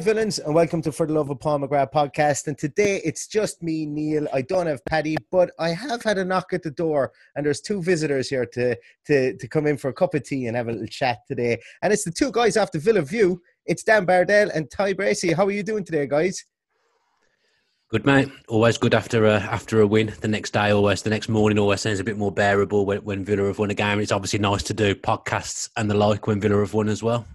Villains, and welcome to For the Love of Paul McGrath podcast. And today it's just me, Neil. I don't have Paddy, but I have had a knock at the door, and there's two visitors here to to to come in for a cup of tea and have a little chat today. And it's the two guys off the Villa View. It's Dan Bardell and Ty Bracey. How are you doing today, guys? Good mate. Always good after a after a win. The next day, always the next morning, always sounds a bit more bearable when, when Villa have won a game. It's obviously nice to do podcasts and the like when Villa have won as well.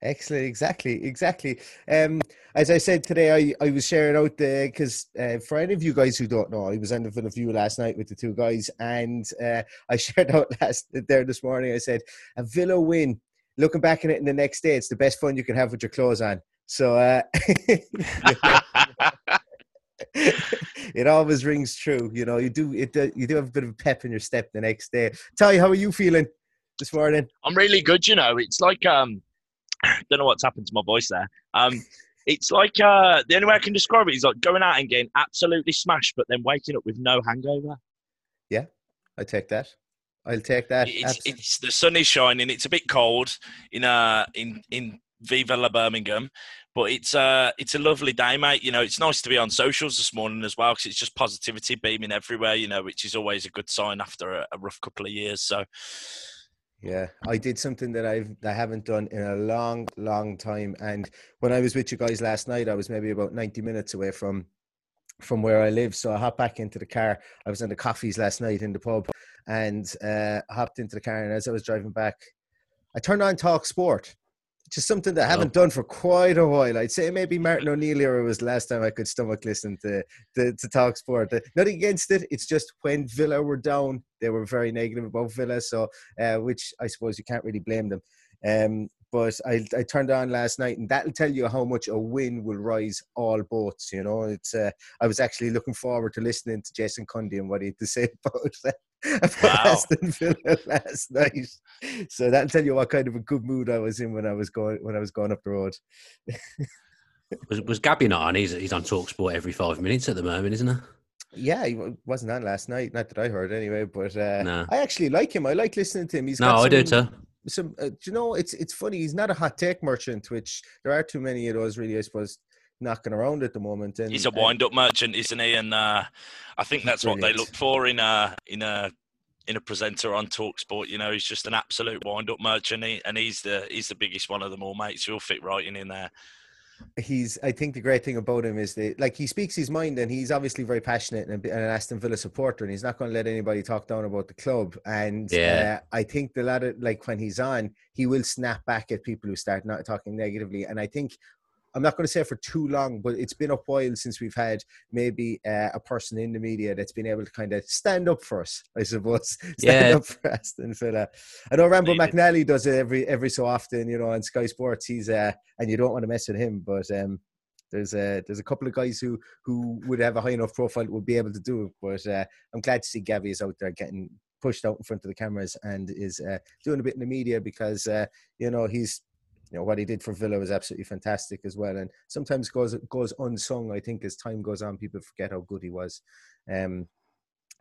Excellent, exactly, exactly. Um, as I said today, I, I was sharing out the because uh, for any of you guys who don't know, I was on the Villa View last night with the two guys, and uh, I shared out last there this morning. I said a Villa win. Looking back at it in the next day, it's the best fun you can have with your clothes on. So uh, it always rings true. You know, you do it. Uh, you do have a bit of a pep in your step the next day. Ty, how are you feeling this morning? I'm really good. You know, it's like um don't know what's happened to my voice there. Um, it's like uh, the only way I can describe it is like going out and getting absolutely smashed, but then waking up with no hangover. Yeah, I take that. I'll take that. It's, it's, the sun is shining. It's a bit cold in uh in in Viva la Birmingham, but it's uh it's a lovely day, mate. You know, it's nice to be on socials this morning as well because it's just positivity beaming everywhere. You know, which is always a good sign after a, a rough couple of years. So yeah, I did something that I've I haven't done in a long, long time. And when I was with you guys last night, I was maybe about ninety minutes away from from where I live. So I hopped back into the car. I was in the coffees last night in the pub, and uh, hopped into the car. And as I was driving back, I turned on Talk Sport, just something that I haven't done for quite a while. I'd say maybe Martin O'Neill era was the last time I could stomach listen to, to, to talk sport. Uh, nothing against it. It's just when Villa were down, they were very negative about Villa. So, uh, which I suppose you can't really blame them. Um, but I, I turned on last night, and that'll tell you how much a win will rise all boats. You know, it's. Uh, I was actually looking forward to listening to Jason Cundy and what he had to say about about wow. Aston Villa last night. So that'll tell you what kind of a good mood I was in when I was going when I was going up the road. was was Gabby not on? He's he's on Talksport every five minutes at the moment, isn't he? Yeah, he wasn't on last night. Not that I heard anyway. But uh, no. I actually like him. I like listening to him. He's no, I do too. Some, uh, you know, it's it's funny. He's not a hot take merchant, which there are too many of those. Really, I suppose knocking around at the moment. And he's a wind-up merchant, isn't he? And uh, I think that's brilliant. what they look for in a in a in a presenter on Talksport. You know, he's just an absolute wind-up merchant, and he's the he's the biggest one of them all, mates. He'll fit right in in there. He's. I think the great thing about him is that, like, he speaks his mind, and he's obviously very passionate and, and an Aston Villa supporter, and he's not going to let anybody talk down about the club. And yeah. uh, I think the lot of like when he's on, he will snap back at people who start not talking negatively. And I think I'm not going to say for too long, but it's been a while since we've had maybe uh, a person in the media that's been able to kind of stand up for us, I suppose. Stand yeah. up for Aston Villa. I know Rambo McInally does it every every so often, you know, on Sky Sports. He's uh, and you don't want to mess with him, but um, there's a there's a couple of guys who who would have a high enough profile would be able to do it. But uh, I'm glad to see Gabby is out there getting pushed out in front of the cameras and is uh, doing a bit in the media because uh, you know he's you know what he did for Villa was absolutely fantastic as well, and sometimes goes goes unsung. I think as time goes on, people forget how good he was. Um,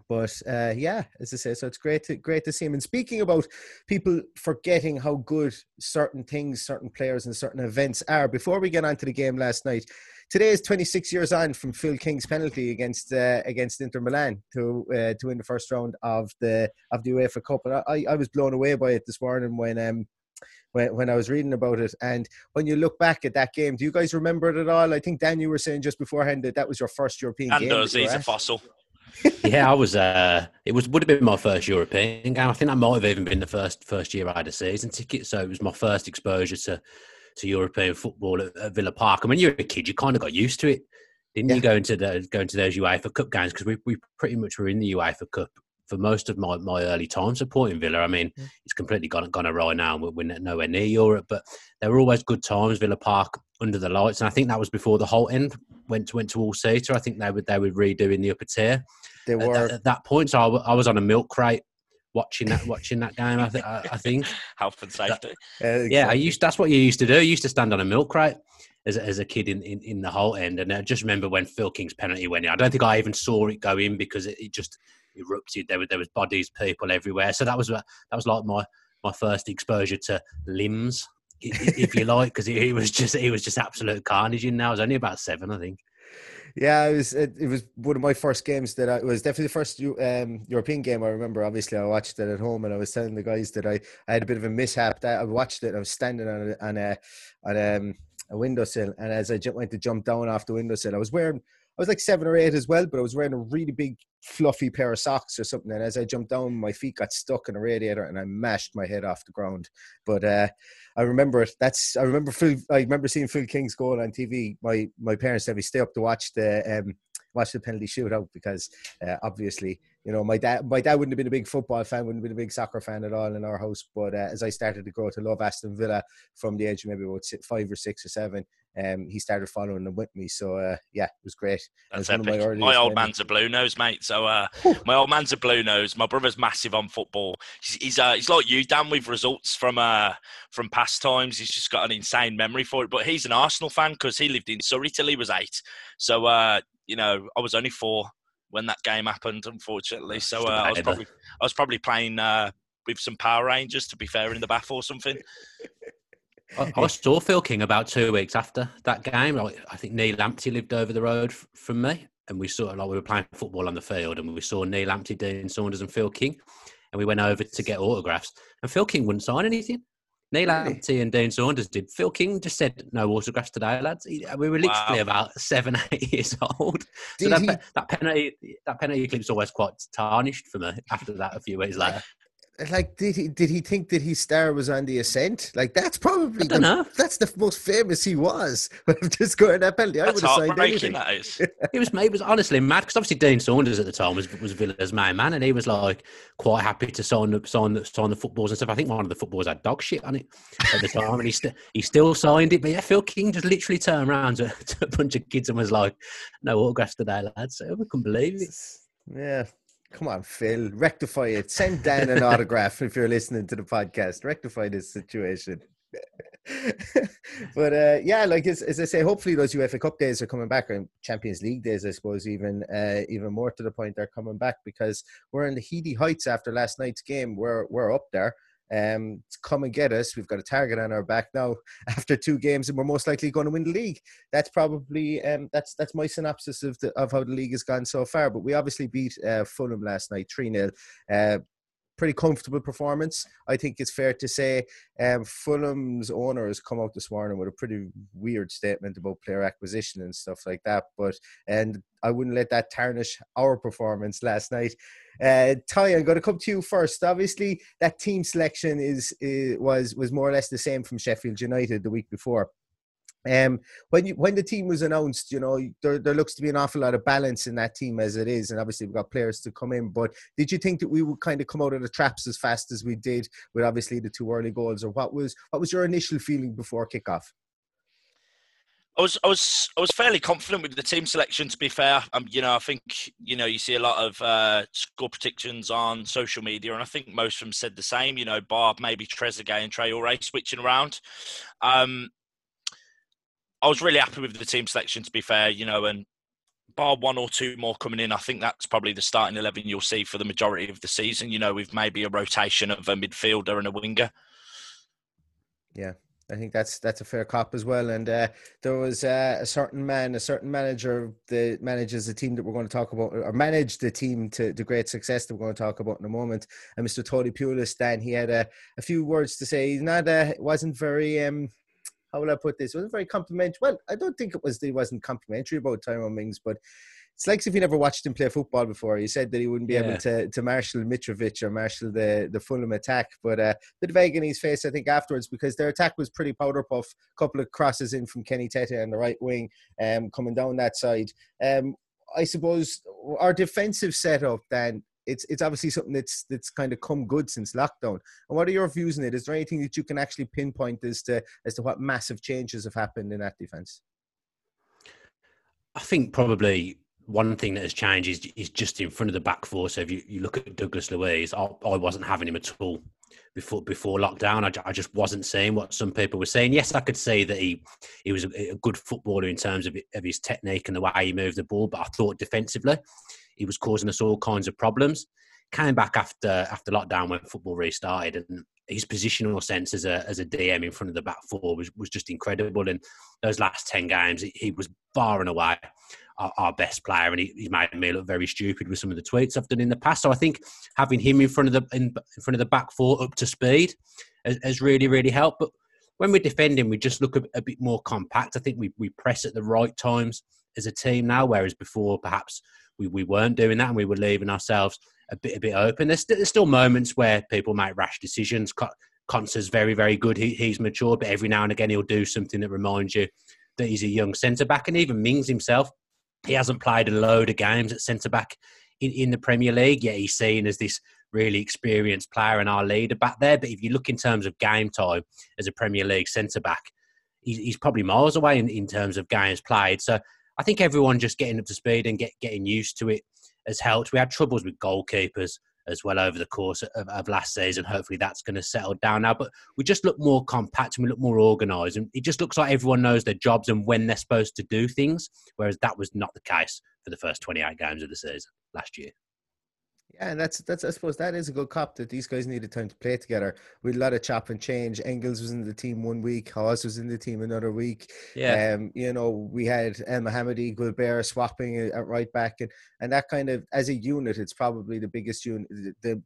but uh, yeah, as I say, so it's great to great to see him. And speaking about people forgetting how good certain things, certain players, and certain events are, before we get on to the game last night, today is 26 years on from Phil King's penalty against uh, against Inter Milan to uh, to win the first round of the of the UEFA Cup. And I, I was blown away by it this morning when um when, when I was reading about it. And when you look back at that game, do you guys remember it at all? I think Dan, you were saying just beforehand that that was your first European and game. does. He's a fossil. yeah, I was. Uh, it was would have been my first European game. I think that might have even been the first first year I had a season ticket. So it was my first exposure to to European football at, at Villa Park. And when you're a kid, you kind of got used to it, didn't yeah. you? Going to the going to those UEFA Cup games because we we pretty much were in the UEFA Cup for most of my, my early time supporting Villa. I mean, mm. it's completely gone gone awry now. We're, we're nowhere near Europe, but there were always good times. Villa Park under the lights, and I think that was before the whole end went to went to all seater. I think they would they were redoing the upper tier. They were at, at that point. So I, I was on a milk crate watching that watching that game. I think I, I think health and safety. That, yeah, I used that's what you used to do. You used to stand on a milk crate as a, as a kid in, in, in the whole end. And I just remember when Phil King's penalty went in. I don't think I even saw it go in because it, it just erupted. There were there was bodies, people everywhere. So that was that was like my my first exposure to limbs, if you like, because it, was just it was just absolute carnage. In there, I was only about seven, I think. Yeah, it was it, it, was one of my first games that I was definitely the first um, European game I remember. Obviously, I watched it at home, and I was telling the guys that I, I had a bit of a mishap. That I watched it. I was standing on a, on a on um, a windowsill, and as I went to jump down off the windowsill, I was wearing I was like seven or eight as well, but I was wearing a really big fluffy pair of socks or something. And as I jumped down, my feet got stuck in a radiator and I mashed my head off the ground. But uh, I remember it. That's I remember Phil. I remember seeing Phil King's goal on TV. My my parents had me stay up to watch the um, watch the penalty shootout because uh, obviously you know my dad my dad wouldn't have been a big football fan, wouldn't have been a big soccer fan at all in our house. But uh, as I started to grow to love Aston Villa from the age of maybe about five or six or seven, um, he started following them with me. So uh, yeah, it was great. That's epic. my, my, old man's a blue nose, mate. So uh, my old man's a blue nose. My brother's massive on football. He's he's, uh, he's like you, Dan, with results from uh, from past times. He's just got an insane memory for it. But he's an Arsenal fan because he lived in Surrey till he was eight. So uh, you know, I was only four when that game happened, unfortunately. So uh, I was probably I was probably playing uh, with some Power Rangers, to be fair, in the bath or something. I, I, saw Phil King about two weeks after that game. Like, I think Nii Lamptey lived over the road f- from me, and we saw like we were playing football on the field, and we saw Nii Lamptey, Dean Saunders, and Phil King, and we went over to get autographs, and Phil King wouldn't sign anything. Nii Lamptey and Dean Saunders did. Phil King just said no autographs today, lads. We were literally wow. about seven, eight years old. so that, he... that penalty, that penalty clip's always quite tarnished for me after that. A few weeks later like did he did he think that his star was on the ascent? Like that's probably the, know. that's the most famous he was. just going that penalty, that's I would have signed anything. That is. he was he was honestly mad because obviously Dean Saunders at the time was was Villa's main man, and he was like quite happy to sign the sign the sign the footballs and stuff. I think one of the footballs had dog shit on it at the time, and he still he still signed it. But yeah, Phil King just literally turned around to, to a bunch of kids and was like, "No autographs today, lads." So we couldn't believe it. Yeah, Come on, Phil, rectify it. Send Dan an autograph if you're listening to the podcast. Rectify this situation. but uh, yeah, like as, as I say, hopefully those UEFA Cup days are coming back, and Champions League days, I suppose, even uh, even more to the point, they're coming back because we're in the heady heights after last night's game. We're we're up there, um, come and get us. We've got a target on our back now after two games, and we're most likely going to win the league. That's probably um, that's that's my synopsis of the, of how the league has gone so far. But we obviously beat uh, Fulham last night, three 0 uh, pretty comfortable performance. I think it's fair to say um, Fulham's owner has come out this morning with a pretty weird statement about player acquisition and stuff like that. But and I wouldn't let that tarnish our performance last night. Uh, Ty, I'm going to come to you first. Obviously, that team selection is, is was was more or less the same from Sheffield United the week before. Um, when you, when the team was announced, you know there, there looks to be an awful lot of balance in that team as it is, and obviously we've got players to come in. But did you think that we would kind of come out of the traps as fast as we did with obviously the two early goals, or what was what was your initial feeling before kickoff? I was, I was, I was fairly confident with the team selection. To be fair, um, you know, I think you know you see a lot of uh, score predictions on social media, and I think most of them said the same. You know, Bob, maybe Trezeguet and Traore switching around. Um, I was really happy with the team selection. To be fair, you know, and bar one or two more coming in, I think that's probably the starting eleven you'll see for the majority of the season. You know, with maybe a rotation of a midfielder and a winger. Yeah, I think that's that's a fair cop as well. And uh, there was uh, a certain man, a certain manager that manages the team that we're going to talk about, or managed the team to, the great success that we're going to talk about in a moment. And Mr. Tony Pulis, Dan, he had a, a few words to say. He's not, uh, wasn't very, um, how will I put this? It wasn't very complimentary. Well, I don't think it was. He wasn't complimentary about Tyrone Mings, but it's like if you never watched him play football before. He said that he wouldn't be yeah. able to to marshal Mitrovic or marshal the the Fulham attack, but uh, bit of egg in his face, I think, afterwards because their attack was pretty powder puff. A couple of crosses in from Kenny Tete on the right wing, um, coming down that side. Um, I suppose our defensive setup then it's it's obviously something that's that's kind of come good since lockdown. And what are your views on it? Is there anything that you can actually pinpoint as to as to what massive changes have happened in that defense? I think probably one thing that has changed is, is just in front of the back four. So if you, you look at Douglas Luiz, I, I wasn't having him at all before before lockdown. I, I, just wasn't seeing what some people were saying. Yes, I could say that he he was a, a, good footballer in terms of, of his technique and the way he moved the ball, but I thought defensively he was causing us all kinds of problems. Came back after after lockdown when football restarted, and his positional sense as a as a DM in front of the back four was was just incredible. And those last ten games, he, he was far and away our, our best player, and he, he, made me look very stupid with some of the tweets I've done in the past. So I think having him in front of the in, in front of the back four up to speed has, has, really really helped. But when we're defending, we just look a, a bit more compact. I think we we press at the right times as a team now, whereas before perhaps we, we weren't doing that and we were leaving ourselves a bit a bit open. There's, st- there's still moments where people make rash decisions. Konsa's very very good. He, he's matured, but every now and again he'll do something that reminds you that he's a young centre back. And even Mings himself, he hasn't played a load of games at centre back in, in the Premier League, yet he's seen as this really experienced player and our leader back there. But if you look in terms of game time as a Premier League centre back, he's, he's, probably miles away in, in terms of games played. So I think everyone just getting up to speed and get, getting used to it has helped. We had troubles with goalkeepers as well over the course of, of last season. Hopefully that's going to settle down now. But we just look more compact and we look more organised. And it just looks like everyone knows their jobs and when they're supposed to do things, whereas that was not the case for the first 28 games of the season last year. Yeah, and that's that's I suppose that is a good cop that these guys needed time to play together. We had a lot of chop and change. Engels was in the team one week, Hause was in the team another week. Yeah. Um, you know, we had Elmohamady, Guilbert swapping at right back and and that kind of as a unit, it's probably the biggest unit the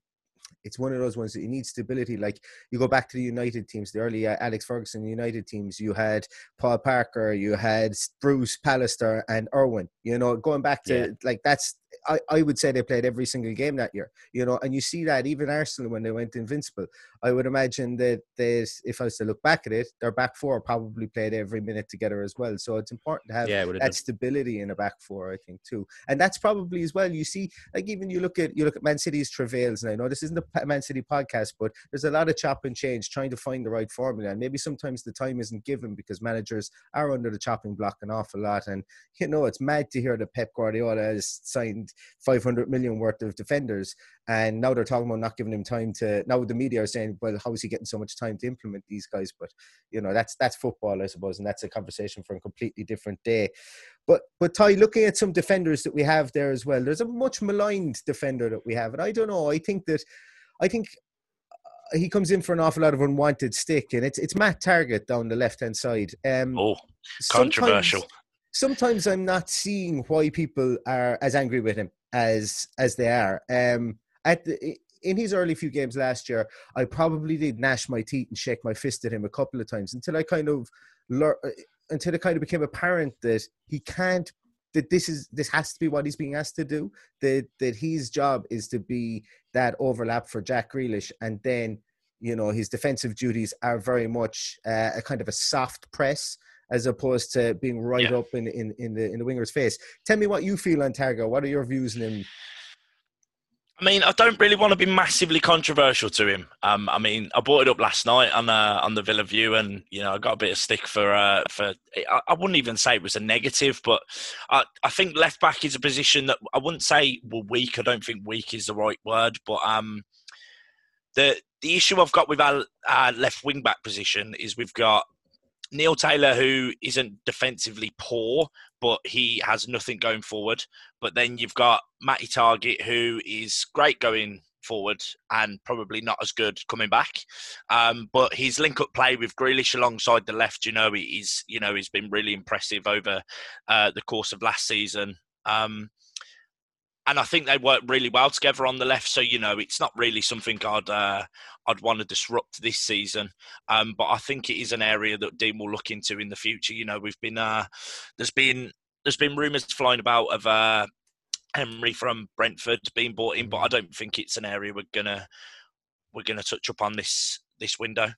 it's one of those ones that you need stability. Like you go back to the United teams, the early uh, Alex Ferguson United teams. You had Paul Parker, you had Bruce Pallister, and Irwin. You know, going back to yeah. like that's I, I would say they played every single game that year, you know, and you see that even Arsenal when they went invincible. I would imagine that there's, if I was to look back at it, their back four probably played every minute together as well. So it's important to have yeah, that been. stability in a back four, I think, too. And that's probably as well. You see, like even you look at you look at Man City's travails, and I know this isn't a Man City podcast, but there's a lot of chop and change trying to find the right formula. And maybe sometimes the time isn't given because managers are under the chopping block an awful lot. And you know, it's mad to hear that Pep Guardiola has signed 500 million worth of defenders. And now they're talking about not giving him time to. Now the media are saying, well, how is he getting so much time to implement these guys? But you know, that's that's football, I suppose, and that's a conversation for a completely different day. But but Ty, looking at some defenders that we have there as well, there's a much maligned defender that we have, and I don't know. I think that I think uh, he comes in for an awful lot of unwanted stick, and it's it's Matt Targett down the left hand side. Um, oh, controversial sometimes I'm not seeing why people are as angry with him as as they are. Um, at the, in his early few games last year, I probably did gnash my teeth and shake my fist at him a couple of times until I kind of learned, uh, until it kind of became apparent that he can't that this is this has to be what he's being asked to do. That that his job is to be that overlap for Jack Grealish, and then you know his defensive duties are very much uh, a kind of a soft press as opposed to being right yeah. up in, in, in the in the winger's face. Tell me what you feel on Targett. What are your views on him? I mean, I don't really want to be massively controversial to him. Um, I mean, I brought it up last night on uh, on the Villa View, and you know, I got a bit of stick for uh, for. I, I wouldn't even say it was a negative, but I, I think left back is a position that I wouldn't say well weak. I don't think weak is the right word, but um, the the issue I've got with our, our left wing back position is we've got Neil Taylor, who isn't defensively poor, but he has nothing going forward. But then you've got Matty Targett, who is great going forward and probably not as good coming back. Um, but his link-up play with Grealish alongside the left, you know, he's you know he's been really impressive over uh, the course of last season. Um, and I think they work really well together on the left. So you know, it's not really something I'd uh, I'd want to disrupt this season. Um, but I think it is an area that Dean will look into in the future. You know, we've been uh, there's been there's been rumours flying about of uh, Henry from Brentford being bought in, but I don't think it's an area we're gonna we're gonna touch up on this this window.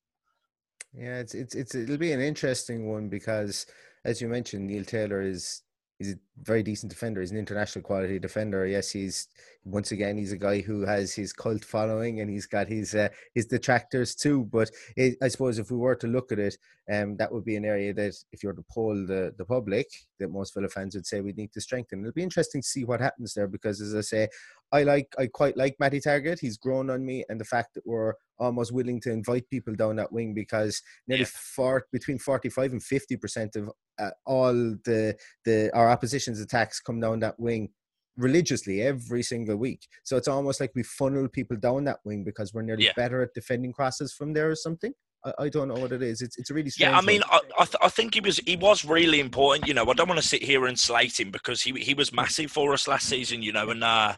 Yeah, it's it's, it's it'll be an interesting one because, as you mentioned, Neil Taylor is he's a very decent defender. He's an international quality defender. Yes, he's once again he's a guy who has his cult following and he's got his uh, his detractors too. But it, I suppose if we were to look at it, um, that would be an area that if you were to poll the the public, that most Villa fans would say we need to strengthen. It'll be interesting to see what happens there because, as I say, I like I quite like Matty Targett. He's grown on me, and the fact that we're almost willing to invite people down that wing because nearly yeah. four, between forty five and fifty percent of uh, all the the our opposition's attacks come down that wing religiously every single week. So it's almost like we funnel people down that wing because we're nearly yeah. better at defending crosses from there or something. I, I don't know what it is. It's it's a really yeah. I mean, I I, th- I, think he was he was really important. You know, I don't want to sit here and slate him because he he was massive for us last season. You know, and uh,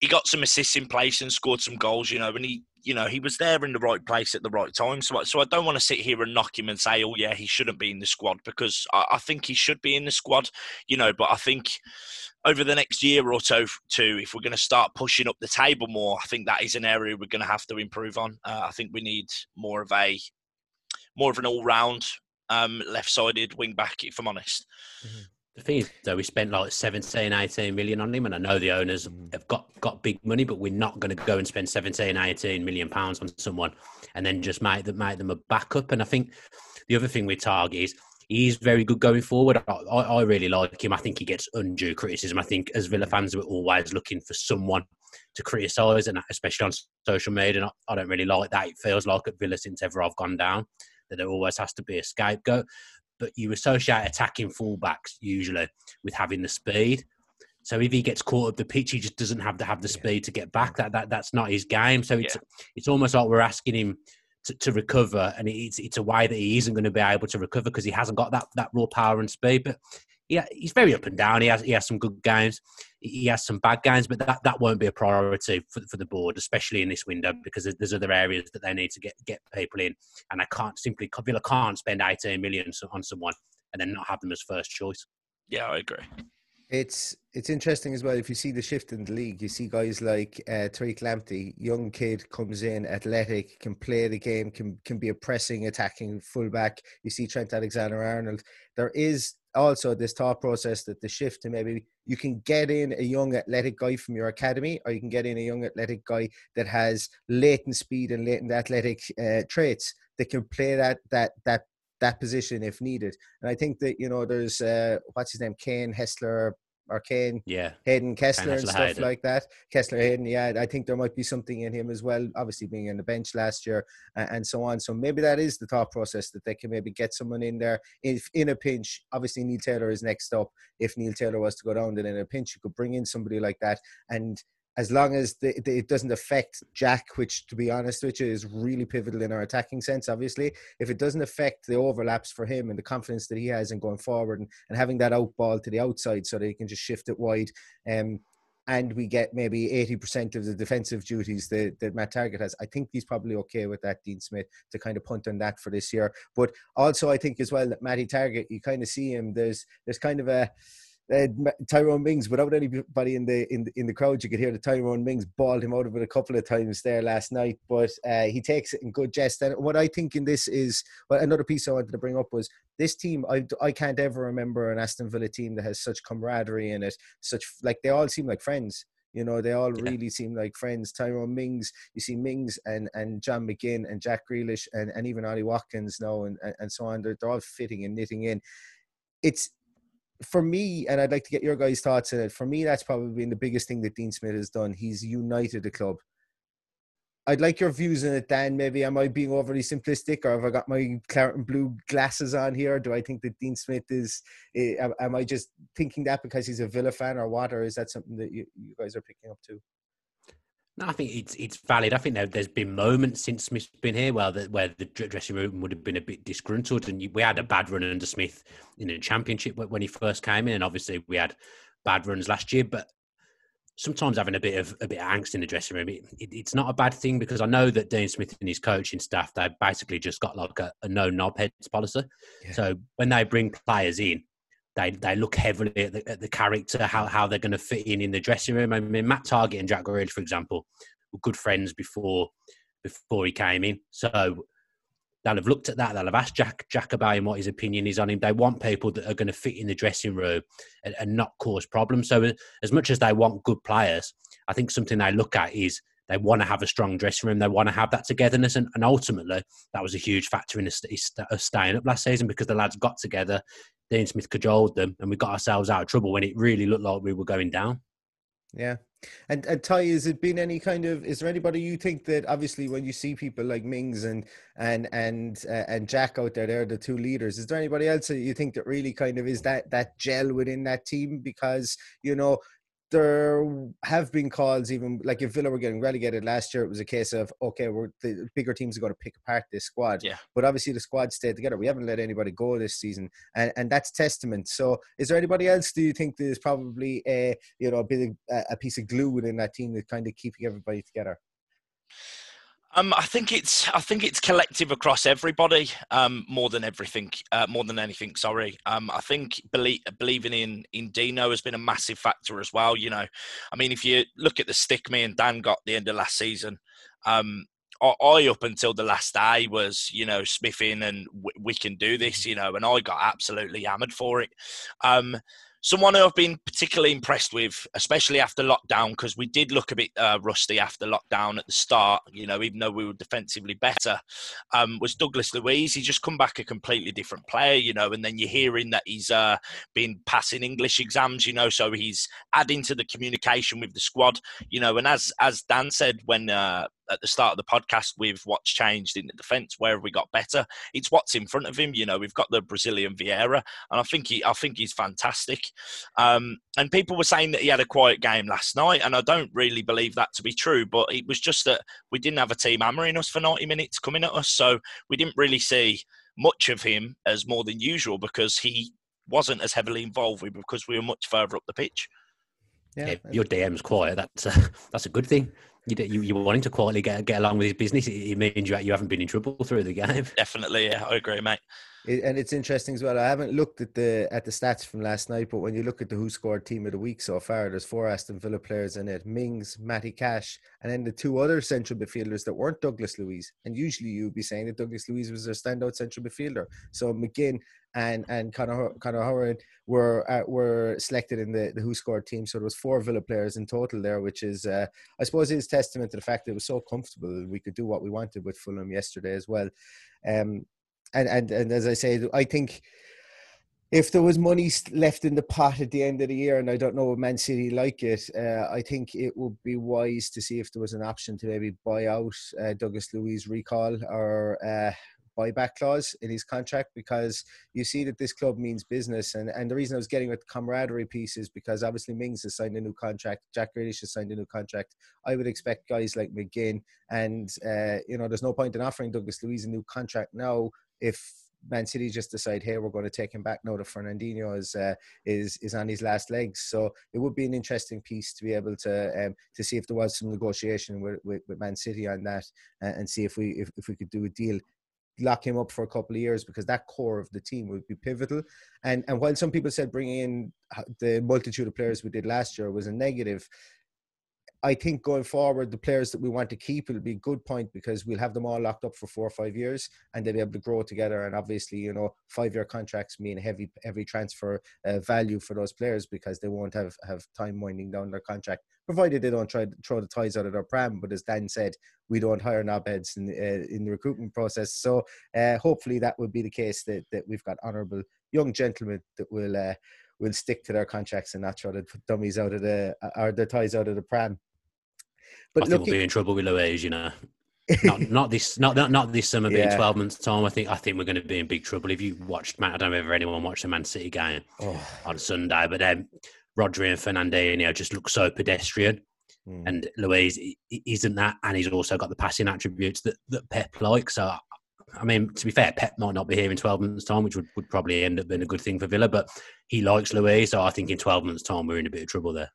he got some assists in place and scored some goals. You know, and he you know, he was there in the right place at the right time. So, so I don't want to sit here and knock him and say, oh, yeah, he shouldn't be in the squad because I, I think he should be in the squad, you know, but I think over the next year or so, too, if we're going to start pushing up the table more, I think that is an area we're going to have to improve on. Uh, I think we need more of a, more of an all-round um, left-sided wing back, if I'm honest. Mm-hmm the thing is though we spent like 17 18 million on him and i know the owners mm. have got got big money but we're not going to go and spend 17 18 million pounds on someone and then just make them make them a backup and i think the other thing with Targett is he's very good going forward I, I really like him i think he gets undue criticism i think as villa fans we're always looking for someone to criticise and especially on social media and I, I don't really like that it feels like at villa since ever i've gone down that there always has to be a scapegoat but you associate attacking fullbacks usually with having the speed. So if he gets caught up the pitch, he just doesn't have to have the speed to get back. That that that's not his game. So it's yeah. it's almost like we're asking him to, to, recover, and it's it's a way that he isn't going to be able to recover because he hasn't got that that raw power and speed. But yeah, he's very up and down. He has he has some good games, he has some bad games, but that, that won't be a priority for, for the board, especially in this window because there's other areas that they need to get get people in, and I can't simply Villa can't spend 18 million on someone and then not have them as first choice. Yeah, I agree. It's it's interesting as well. If you see the shift in the league, you see guys like uh, Tariq Lamptey, young kid comes in, athletic, can play the game, can can be a pressing, attacking fullback. You see Trent Alexander-Arnold. There is also this thought process that the shift to maybe you can get in a young athletic guy from your academy, or you can get in a young athletic guy that has latent speed and latent athletic uh, traits that can play that that that that position if needed. And I think that you know there's uh, what's his name, Kane Hessler or Kane, yeah, Hayden Kesler and stuff Hayden. like that. Kesler Hayden, yeah, I think there might be something in him as well. Obviously, being on the bench last year and, and so on. So maybe that is the thought process that they can maybe get someone in there if in a pinch. Obviously, Neil Taylor is next up. If Neil Taylor was to go down, then in a pinch, you could bring in somebody like that and as long as the, the, it doesn't affect Jack, which to be honest with you is really pivotal in our attacking sense. Obviously, if it doesn't affect the overlaps for him and the confidence that he has in going forward and, and having that out ball to the outside so that he can just shift it wide, um, and we get maybe 80% of the defensive duties that, that Matt Targett has. I think he's probably okay with that, Dean Smith, to kind of punt on that for this year. But also, I think as well that Matty Targett, you kind of see him. There's there's kind of a uh, Tyrone Mings, without anybody in the in the, in the crowd, you could hear the Tyrone Mings balled him out of it a couple of times there last night. But uh, he takes it in good jest. And what I think in this is, well, another piece I wanted to bring up was this team. I I can't ever remember an Aston Villa team that has such camaraderie in it. Such like they all seem like friends. You know, they all Yeah. really seem like friends. Tyrone Mings, you see Mings and, and John McGinn and Jack Grealish and, and even Ollie Watkins now and, and, and so on. They're, they're all fitting and knitting in. It's for me, and I'd like to get your guys' thoughts on it. For me, that's probably been the biggest thing that Dean Smith has done. He's united the club. I'd like your views on it, Dan. Maybe am I being overly simplistic, or have I got my claret and blue glasses on here? Do I think that Dean Smith is? eh, Am, I just thinking that because he's a Villa fan, or what? Or is that something that you, you guys are picking up too? No, I think it's it's valid. I think there, there's been moments since Smith's been here where the, where the dressing room would have been a bit disgruntled, and we had a bad run under Smith in the championship when he first came in, and obviously we had bad runs last year. But sometimes having a bit of a bit of angst in the dressing room, it, it, it's not a bad thing because I know that Dean Smith and his coaching staff they basically just got like a, a no knobheads policy. Yeah. So when they bring players in, they they look heavily at the, at the character, how how they're going to fit in in the dressing room. I mean, Matt Targett and Jack Grealish, for example, were good friends before before he came in. So they'll have looked at that. They'll have asked Jack Jack about him, what his opinion is on him. They want people that are going to fit in the dressing room and, and not cause problems. So as much as they want good players, I think something they look at is they want to have a strong dressing room. They want to have that togetherness, and, and ultimately that was a huge factor in us staying up last season because the lads got together. Dean Smith cajoled them, and we got ourselves out of trouble when it really looked like we were going down. Yeah. And and Ty, has it been any kind of? Is there anybody you think that obviously when you see people like Mings and and and uh, and Jack out there, they're the two leaders. Is there anybody else that you think that really kind of is that that gel within that team? Because you know there have been calls even like if Villa were getting relegated last year, it was a case of okay, we're the bigger teams are going to pick apart this squad. Yeah. But obviously the squad stayed together. We haven't let anybody go this season, and and that's testament. So is there anybody else? Do you think there's probably a you know a bit of, a- a piece of glue within that team that's kind of keeping everybody together? Um, I think it's I think it's collective across everybody um, more than everything, uh, more than anything. Sorry, um, I think belie- believing in in Dino has been a massive factor as well. You know, I mean, if you look at the stick me and Dan got the end of last season, um, I, I up until the last day was you know smithing and we, we can do this, you know, and I got absolutely hammered for it. Um, someone who I've been particularly impressed with, especially after lockdown, because we did look a bit uh, rusty after lockdown at the start. You know, even though we were defensively better, um, was Douglas Luiz. He's just come back a completely different player. You know, and then you're hearing that he's uh, been passing English exams. You know, so he's adding to the communication with the squad. You know, and as as Dan said when. Uh, at the start of the podcast, with what's changed in the defence, where have we got better? It's what's in front of him. You know, we've got the Brazilian Vieira, and I think he, I think he's fantastic. Um, and people were saying that he had a quiet game last night, and I don't really believe that to be true. But it was just that we didn't have a team hammering us for 90 minutes coming at us, so we didn't really see much of him as more than usual because he wasn't as heavily involved with because we were much further up the pitch. Yeah, your DM's quiet. That's a, that's a good thing. You, you you wanting to quietly get get along with his business. It, it means you you haven't been in trouble through the game. Definitely, yeah, I agree, mate. It, and it's interesting as well. I haven't looked at the at the stats from last night, but when you look at the who scored team of the week so far, there's four Aston Villa players in it: Mings, Matty Cash, and then the two other central midfielders that weren't Douglas Luiz. And usually you'd be saying that Douglas Luiz was their standout central midfielder. So McGinn and and Conor Conor Hourihane were uh, were selected in the, the who scored team. So there was four Villa players in total there, which is uh, I suppose is testament to the fact that it was so comfortable. that We could do what we wanted with Fulham yesterday as well. Um, and and and as I say, I think if there was money left in the pot at the end of the year, and I don't know what Man City like it, uh, I think it would be wise to see if there was an option to maybe buy out uh, Douglas Luiz recall or uh, buyback clause in his contract because you see that this club means business. And, and the reason I was getting with the camaraderie piece is because obviously Mings has signed a new contract, Jack Grealish has signed a new contract. I would expect guys like McGinn and, uh, you know, there's no point in offering Douglas Luiz a new contract now if Man City just decide, hey, we're going to take him back now that Fernandinho is uh, is is on his last legs. So it would be an interesting piece to be able to um, to see if there was some negotiation with, with, with Man City on that, uh, and see if we if, if we could do a deal, lock him up for a couple of years because that core of the team would be pivotal. And and while some people said bringing in the multitude of players we did last year was a negative, I think going forward, the players that we want to keep, it'll be a good point because we'll have them all locked up for four or five years and they'll be able to grow together. And obviously, you know, five year contracts mean heavy, heavy transfer uh, value for those players because they won't have, have time winding down their contract, provided they don't try to throw the ties out of their pram. But as Dan said, we don't hire knobheads in, uh, in the recruitment process. So uh, hopefully that will be the case that, that we've got honourable young gentlemen that will uh, will stick to their contracts and not try to put dummies out of the or the ties out of the pram. But I think looking, we'll be in trouble with Luiz, you know. not, not this not, not not this summer, but yeah. in twelve months' time, I think I think we're going to be in big trouble. If you watched, Man, I don't know if anyone watched the Man City game oh. on Sunday, but um, Rodri and Fernandinho just look so pedestrian, mm. and Louise isn't that, and he's also got the passing attributes that that Pep likes. So, I mean, to be fair, Pep might not be here in twelve months' time, which would, would probably end up being a good thing for Villa, but he likes Luiz, so I think in twelve months' time we're in a bit of trouble there.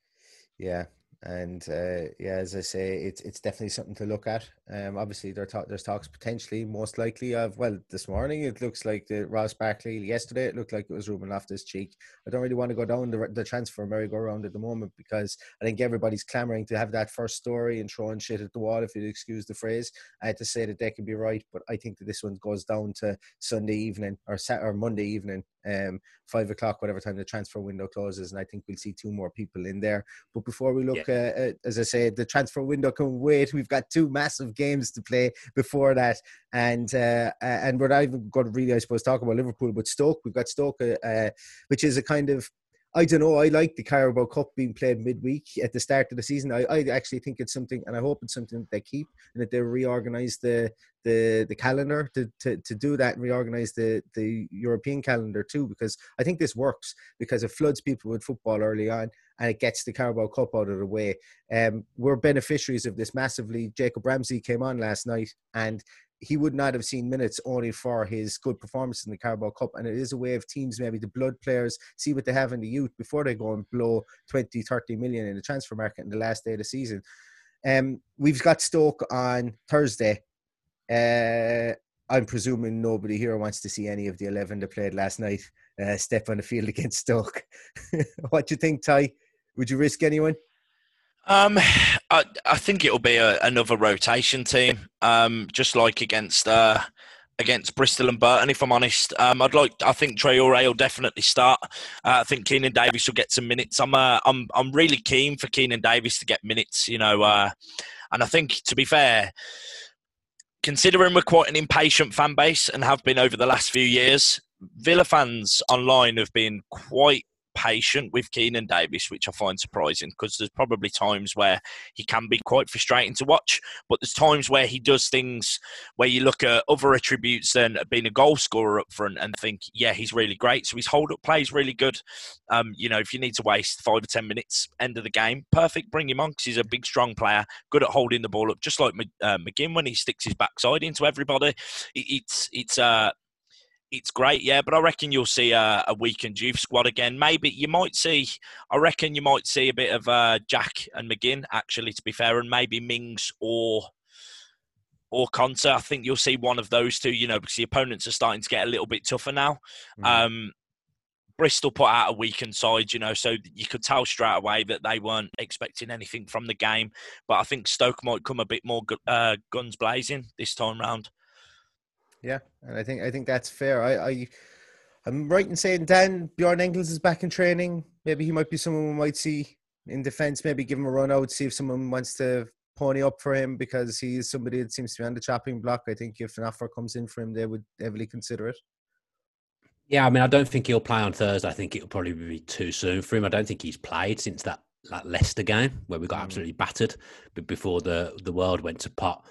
Yeah, and uh, yeah, as I say, it's it's definitely something to look at. Um, obviously, there there's talks potentially, most likely of well, this morning it looks like the Ross Barkley. Yesterday it looked like it was Ruben Loftus Cheek. I don't really want to go down the the transfer merry-go-round at the moment because I think everybody's clamoring to have that first story and throwing shit at the wall, if you'd excuse the phrase. I had to say that they can be right, but I think that this one goes down to Sunday evening or Sat or Monday evening um, five o'clock, whatever time the transfer window closes, and I think we'll see two more people in there. But before we look, yeah. uh, uh, as I said, the transfer window can wait. We've got two massive games to play before that, and uh, and we're not even going to really, I suppose, talk about Liverpool, but Stoke. We've got Stoke, uh, uh, which is a kind of I don't know. I like the Carabao Cup being played midweek at the start of the season. I, I actually think it's something, and I hope it's something that they keep and that they reorganize the the the calendar to, to, to do that and reorganize the the European calendar too. Because I think this works because it floods people with football early on and it gets the Carabao Cup out of the way. Um, we're beneficiaries of this massively. Jacob Ramsey came on last night and he would not have seen minutes only for his good performance in the Carabao Cup. And it is a way of teams, maybe the blood players, see what they have in the youth before they go and blow 20, 30 million in the transfer market in the last day of the season. Um, we've got Stoke on Thursday. Uh, I'm presuming nobody here wants to see any of the 11 that played last night uh, step on the field against Stoke. what do you think, Ty? Would you risk anyone? Um, I, I think it'll be a, another rotation team, um, just like against uh, against Bristol and Burton. If I'm honest, um, I'd like. I think Traore will definitely start. Uh, I think Keinan Davis will get some minutes. I'm uh, I'm I'm really keen for Keinan Davis to get minutes. You know, uh, and I think to be fair, considering we're quite an impatient fan base and have been over the last few years, Villa fans online have been quite patient with Keinan Davis, which I find surprising because there's probably times where he can be quite frustrating to watch, but there's times where he does things where you look at other attributes than being a goal scorer up front and think, yeah, he's really great. So his hold up play is really good. Um, you know, if you need to waste five or 10 minutes, end of the game, perfect, bring him on because he's a big, strong player, good at holding the ball up, just like uh, McGinn when he sticks his backside into everybody. It's, it's, uh, it's great, yeah. But I reckon you'll see a, a weakened youth squad again. Maybe you might see. I reckon you might see a bit of uh, Jack and McGinn actually, to be fair, and maybe Mings or or Konsa. I think you'll see one of those two. You know, because the opponents are starting to get a little bit tougher now. Mm. Um, Bristol put out a weakened side, you know, so you could tell straight away that they weren't expecting anything from the game. But I think Stoke might come a bit more uh, guns blazing this time round. Yeah, and I think I think that's fair. I, I I'm right in saying Dan Bjorn Engels is back in training. Maybe he might be someone we might see in defence. Maybe give him a run out, see if someone wants to pony up for him because he is somebody that seems to be on the chopping block. I think if an offer comes in for him, they would heavily consider it. Yeah, I mean, I don't think he'll play on Thursday. I think it'll probably be too soon for him. I don't think he's played since that, that Leicester game where we got mm. absolutely battered, but before the the world went to pot.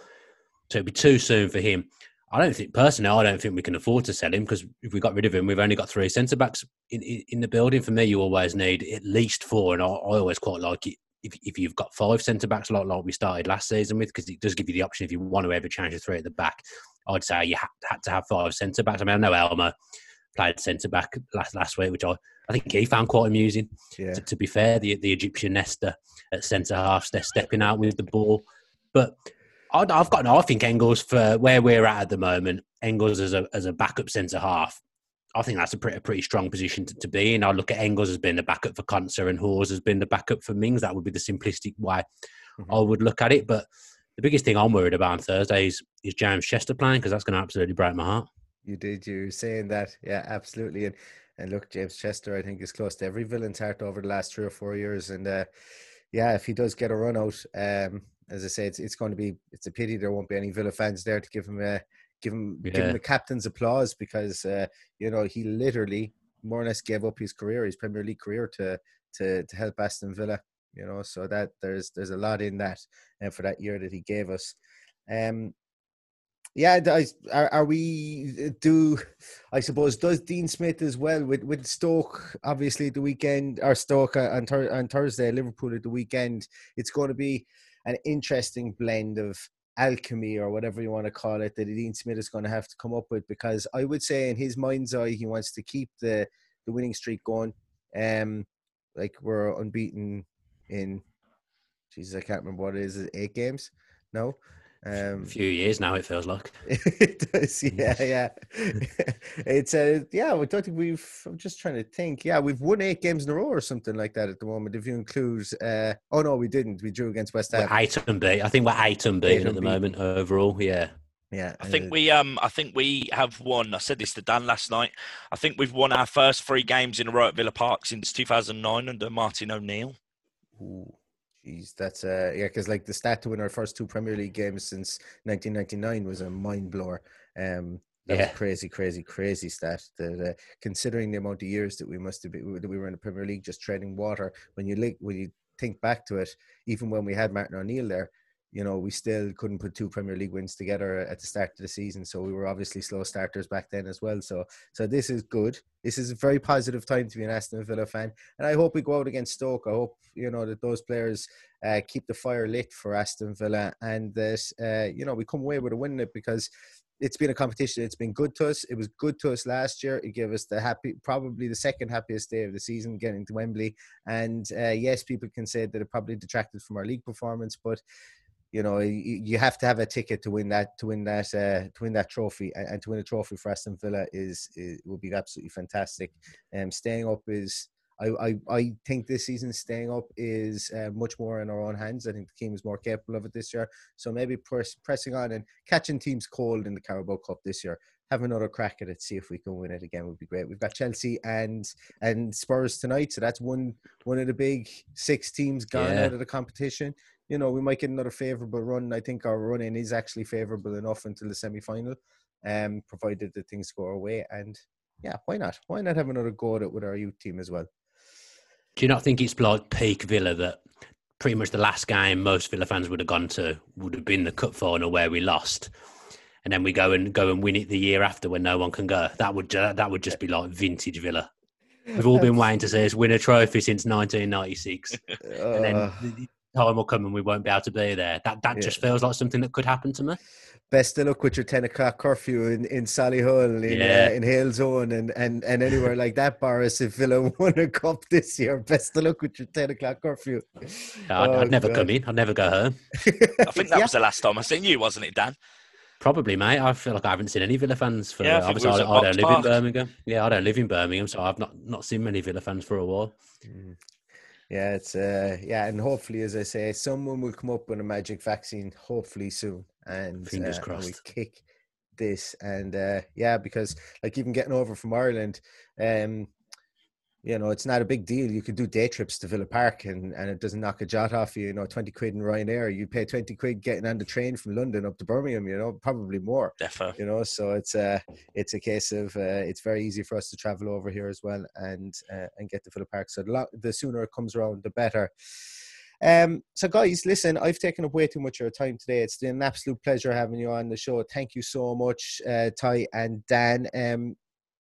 So it'd be too soon for him. I don't think personally, I don't think we can afford to sell him because if we got rid of him, we've only got three centre backs in, in, in, the building. For me, you always need at least four, and I, I always quite like it if, if you've got five centre backs like like we started last season with, because it does give you the option if you want to ever change the three at the back. I'd say you had, had to have five centre backs. I mean, I know Elmer played centre back last last week, which I, I think he found quite amusing. Yeah. To, to be fair, the the Egyptian Nesta at centre half, they're stepping out with the ball, but I've got. No, I think Engels for where we're at at the moment. Engels as a as a backup centre half. I think that's a pretty pretty strong position to, to be in. I look at Engels as being the backup for Konsa and Hause has been the backup for Mings. That would be the simplistic way I would look at it. But the biggest thing I'm worried about on Thursday is, is James Chester playing because that's going to absolutely break my heart. You did. You were saying that, yeah, absolutely. And and look, James Chester, I think is close to every villain's heart over the last three or four years. And uh, yeah, if he does get a run out, um, as I say, it's, it's going to be it's a pity there won't be any Villa fans there to give him a give him yeah. give him the captain's applause because uh, you know he literally more or less gave up his career, his Premier League career, to to to help Aston Villa. You know, so that there's there's a lot in that, and for that year that he gave us. Um, yeah, are, are we do? I suppose does Dean Smith as well with with Stoke obviously the weekend or Stoke on, on Thursday, Liverpool at the weekend. It's going to be an interesting blend of alchemy or whatever you want to call it that Dean Smith is going to have to come up with because I would say in his mind's eye he wants to keep the the winning streak going. Um, like we're unbeaten in, Jesus, I can't remember what it is. Eight games? No, um, a few years now, it feels like. it does, yeah, yeah. it's a uh, yeah. I don't think we've. I'm just trying to think. Yeah, we've won eight games in a row or something like that at the moment. If you include, uh, oh no, we didn't. We drew against West Ham. We're eight and B. I think we're eight and B at the moment overall. Yeah. Yeah, I think uh, we um I think we have won. I said this to Dan last night. I think we've won our first three games in a row at Villa Park since 2009 under Martin O'Neill. Ooh. Jeez, that's uh yeah, because like the stat to win our first two Premier League games since 1999 was a mind blower. Um, that yeah. was crazy, crazy, crazy stat. That uh, considering the amount of years that we must have been, that we were in the Premier League just treading water. When you when you think back to it, even when we had Martin O'Neill there, you know, we still couldn't put two Premier League wins together at the start of the season. So we were obviously slow starters back then as well. So so this is good. This is a very positive time to be an Aston Villa fan. And I hope we go out against Stoke. I hope, you know, that those players uh, keep the fire lit for Aston Villa and that, uh, you know, we come away with a win it because it's been a competition. It's been good to us. It was good to us last year. It gave us the happy, probably the second happiest day of the season, getting to Wembley. And uh, yes, people can say that it probably detracted from our league performance, but you know you have to have a ticket to win that to win that uh, to win that trophy and, to win a trophy for Aston Villa is, is will be absolutely fantastic. And um, staying up is I, I, I think this season staying up is uh, much more in our own hands. I think the team is more capable of it this year. So maybe press, pressing on and catching teams cold in the Carabao Cup this year. Have another crack at it, see if we can win it again would be great. We've got Chelsea and and Spurs tonight, so that's one one of the big six teams gone yeah. out of the competition you know, we might get another favourable run. I think our running is actually favourable enough until the semi final, um, provided that things go our way. And yeah, why not? Why not have another go at it with our youth team as well? Do you not think it's like peak Villa that pretty much the last game most Villa fans would have gone to would have been the cup final where we lost? And then we go and go and win it the year after when no one can go. That would that would just be like vintage Villa. We've all been waiting to see us win a trophy since 1996, uh, and then time will come and we won't be able to be there. That that yeah. just feels like something that could happen to me. Best of luck with your ten o'clock curfew in, in Solihull, in yeah. uh, in Halesowen, and, and, and anywhere like that. Boris, if Villa won a cup this year, best of luck with your ten o'clock curfew. I'd, oh, I'd never God. come in. I'd never go home. I think that yeah. was the last time I seen you, wasn't it, Dan? Probably, mate. I feel like I haven't seen any Villa fans for. Yeah, I, obviously, I, I don't live Park. in Birmingham. Yeah, I don't live in Birmingham, so I've not not seen many Villa fans for a while. Mm yeah, it's uh, yeah, and hopefully, as I say, someone will come up with a magic vaccine, hopefully soon, and fingers uh, crossed. And we kick this, and uh, yeah, because like even getting over from Ireland, um, you know, it's not a big deal. You could do day trips to Villa Park and, and it doesn't knock a jot off you, you know, 20 quid in Ryanair. You pay 20 quid getting on the train from London up to Birmingham, you know, probably more. Definitely. You know, so it's uh, it's a case of uh, it's very easy for us to travel over here as well and uh, and get to Villa Park. So the, lo- the sooner it comes around, the better. Um, so, guys, listen, I've taken up way too much of your time today. It's been an absolute pleasure having you on the show. Thank you so much, uh, Ty and Dan. Um,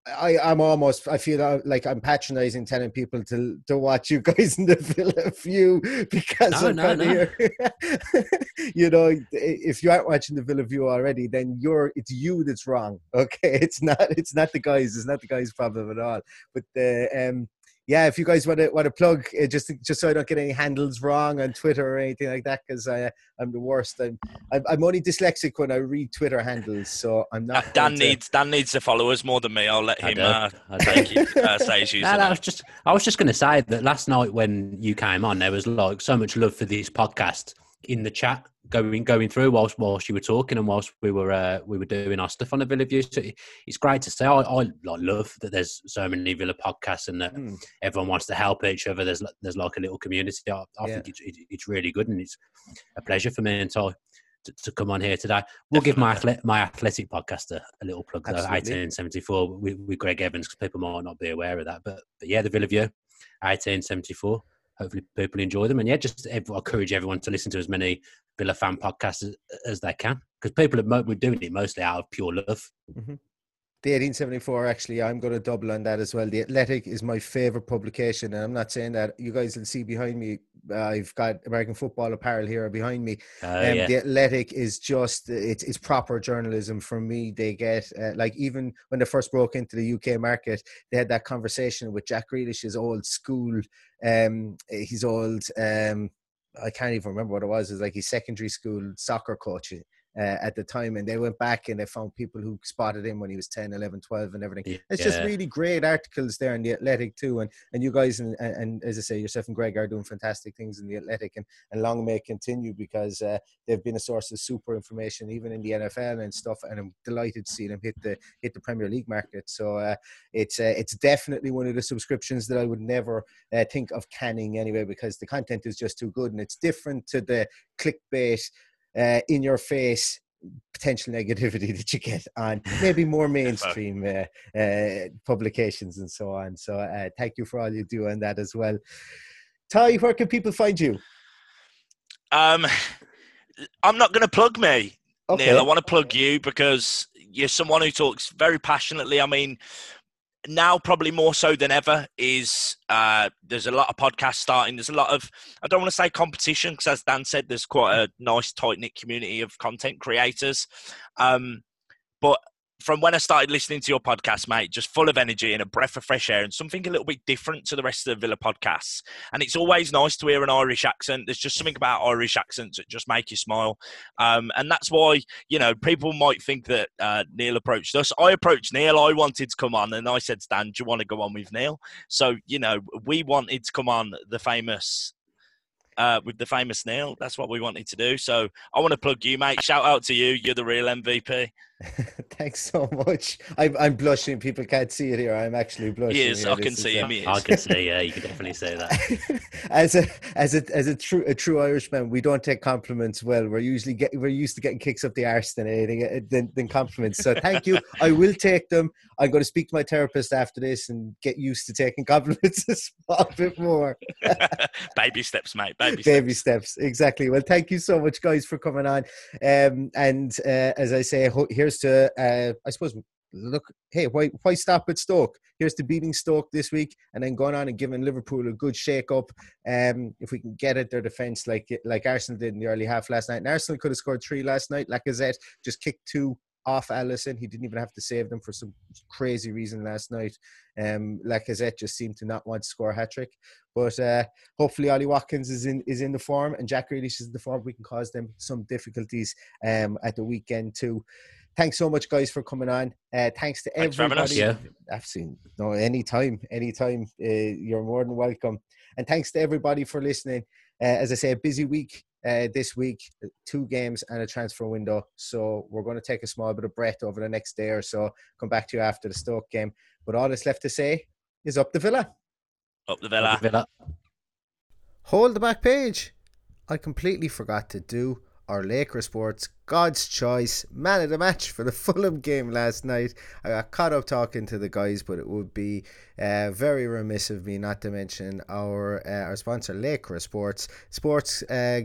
I, I'm almost. I feel like I'm patronizing, telling people to to watch you guys in the Villa View because no, I'm no, no. Here. you know, if you aren't watching the Villa View already, then you're. It's you that's wrong. Okay, it's not. It's not the guys. It's not the guys' problem at all. But the um, yeah, if you guys want to want to plug, uh, just just so I don't get any handles wrong on Twitter or anything like that, because I I'm the worst. I'm, I'm only dyslexic when I read Twitter handles, so I'm not. Uh, Dan needs Dan needs the followers more than me. I'll let him uh, take it, uh, say his username. no, was just I was just going to say that last night when you came on, there was like so much love for this podcast in the chat going going through whilst whilst you were talking and whilst we were uh, we were doing our stuff on the Villa View. So it's great to say. I, I love that there's so many Villa podcasts and that mm. everyone wants to help each other. There's there's like a little community. I, I yeah. think it's, it's really good and it's a pleasure for me and Ty to, to come on here today. We'll give my athlete, my athletic podcast a, little plug. Though, 1874 with, with Gregg Evans because people might not be aware of that. But but yeah, the Villa View, 1874 hopefully people enjoy them. And yeah, just encourage everyone to listen to as many Villa fan podcasts as, as they can because people are we're doing it mostly out of pure love. Mm-hmm. The 1874, actually, I'm going to double on that as well. The Athletic is my favorite publication, and I'm not saying that you guys will see behind me. Uh, I've got American football apparel here behind me. Uh, um, yeah. The Athletic is just it's it's proper journalism for me. They get uh, like even when they first broke into the UK market, they had that conversation with Jack Grealish's old school, um, his old um, I can't even remember what it was. It was like his secondary school soccer coach uh, at the time and they went back and they found people who spotted him when he was 10 11 12 and everything it's yeah. just really great articles there in the athletic too and and you guys and, and, and, as i say yourself and gregg are doing fantastic things in the athletic and, and long may it continue because uh, they've been a source of super information even in the nfl and stuff and i'm delighted to see them hit the hit the premier league market so uh, it's uh, it's definitely one of the subscriptions that i would never uh, think of canning anyway because the content is just too good and it's different to the clickbait uh, in your face potential negativity that you get on maybe more mainstream uh, uh, publications and so on. So uh, thank you for all you do on that as well. Ty, where can people find you? Um, I'm not going to plug me, okay. Neil. I want to plug you because you're someone who talks very passionately. I mean, now probably more so than ever is uh, there's a lot of podcasts starting. There's a lot of i don't want to say competition because as dan said there's quite a nice tight knit community of content creators. Um, but from when I started listening to your podcast, mate, just full of energy and a breath of fresh air and something a little bit different to the rest of the Villa podcasts. And it's always nice to hear an Irish accent. There's just something about Irish accents that just make you smile. Um, and that's why, you know, people might think that uh, Neil approached us. I approached Neil. I wanted to come on and I said, Stan, do you want to go on with Neil? So, you know, we wanted to come on the famous uh, with the famous Neil. That's what we wanted to do. So I want to plug you, mate. Shout out to you. You're the real MVP. Thanks so much. I'm, I'm blushing. People can't see it here. I'm actually blushing. Yes, I can see him. I can see. Yeah, you can definitely say that. as a as a as a true a true Irishman, we don't take compliments well. We're usually get we're used to getting kicks up the arse than anything than, than compliments. So thank you. I will take them. I'm going to speak to my therapist after this and get used to taking compliments a small bit more. Baby steps, mate. Baby, Baby steps. Exactly. Well, thank you so much, guys, for coming on. Um, and uh, as I say, here's to uh, I suppose look hey why why stop at Stoke here's to beating Stoke this week and then going on and giving Liverpool a good shake up um if we can get at their defense like like Arsenal did in the early half last night and Arsenal could have scored three last night Lacazette just kicked two off Alisson. He didn't even have to save them for some crazy reason last night. Um, Lacazette just seemed to not want to score a hat trick. But uh, hopefully, Ollie Watkins is in is in the form, and Jack Grealish is in the form. We can cause them some difficulties um, at the weekend too thanks so much, guys, for coming on. Uh, thanks to thanks everybody. Yeah. I've seen no anytime, anytime. Uh, you're more than welcome. And thanks to everybody for listening. Uh, as I say, a busy week uh, this week, two games and a transfer window. So we're going to take a small bit of breath over the next day or so. Come back to you after the Stoke game. But all that's left to say is up the villa. Up the villa. Up the villa. Hold the back page. I completely forgot to do our Laochra Sports God's choice man of the match for the Fulham game last night. I got caught up talking to the guys, but it would be uh, very remiss of me not to mention our uh, our sponsor, Laochra Sports, sports uh,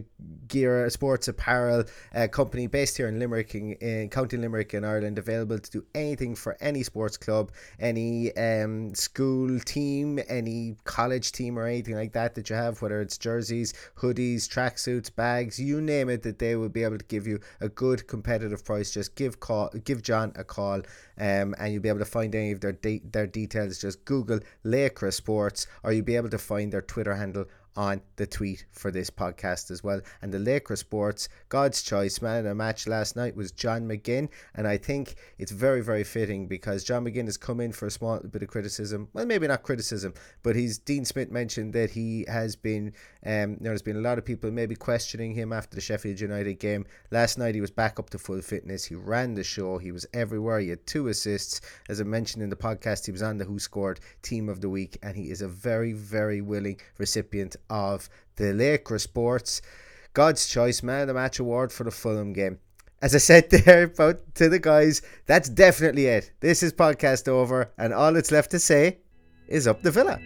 gear, sports apparel uh, company based here in Limerick, in, in, County Limerick in Ireland, available to do anything for any sports club, any um, school team, any college team, or anything like that that you have, whether it's jerseys, hoodies, tracksuits, bags, you name it, that they will be able to give you a good competitive price, just give call give John a call, um, and you'll be able to find any of their de- their details. Just Google Laochra Sports, or you'll be able to find their Twitter handle on the tweet for this podcast as well. And the Laochra Sports God's choice man of the match last night was John McGinn, and I think it's very very fitting because John McGinn has come in for a small bit of criticism. Well, maybe not criticism, but he's Dean Smith mentioned that he has been um, there's been a lot of people maybe questioning him after the Sheffield United game last night. He was back up to full fitness. He ran the show. He was everywhere. He had two assists, as I mentioned in the podcast. He was on the Who Scored Team of the Week, and he is a very very willing recipient of the Laochra Sports God's Choice Man of the Match Award for the Fulham game. As I said there about to the guys, that's definitely it. This is podcast over, and all that's left to say is up the villa.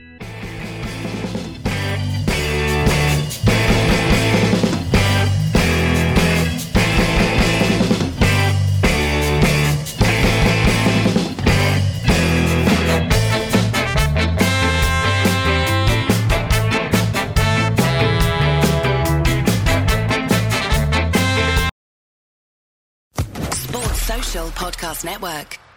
Podcast Network.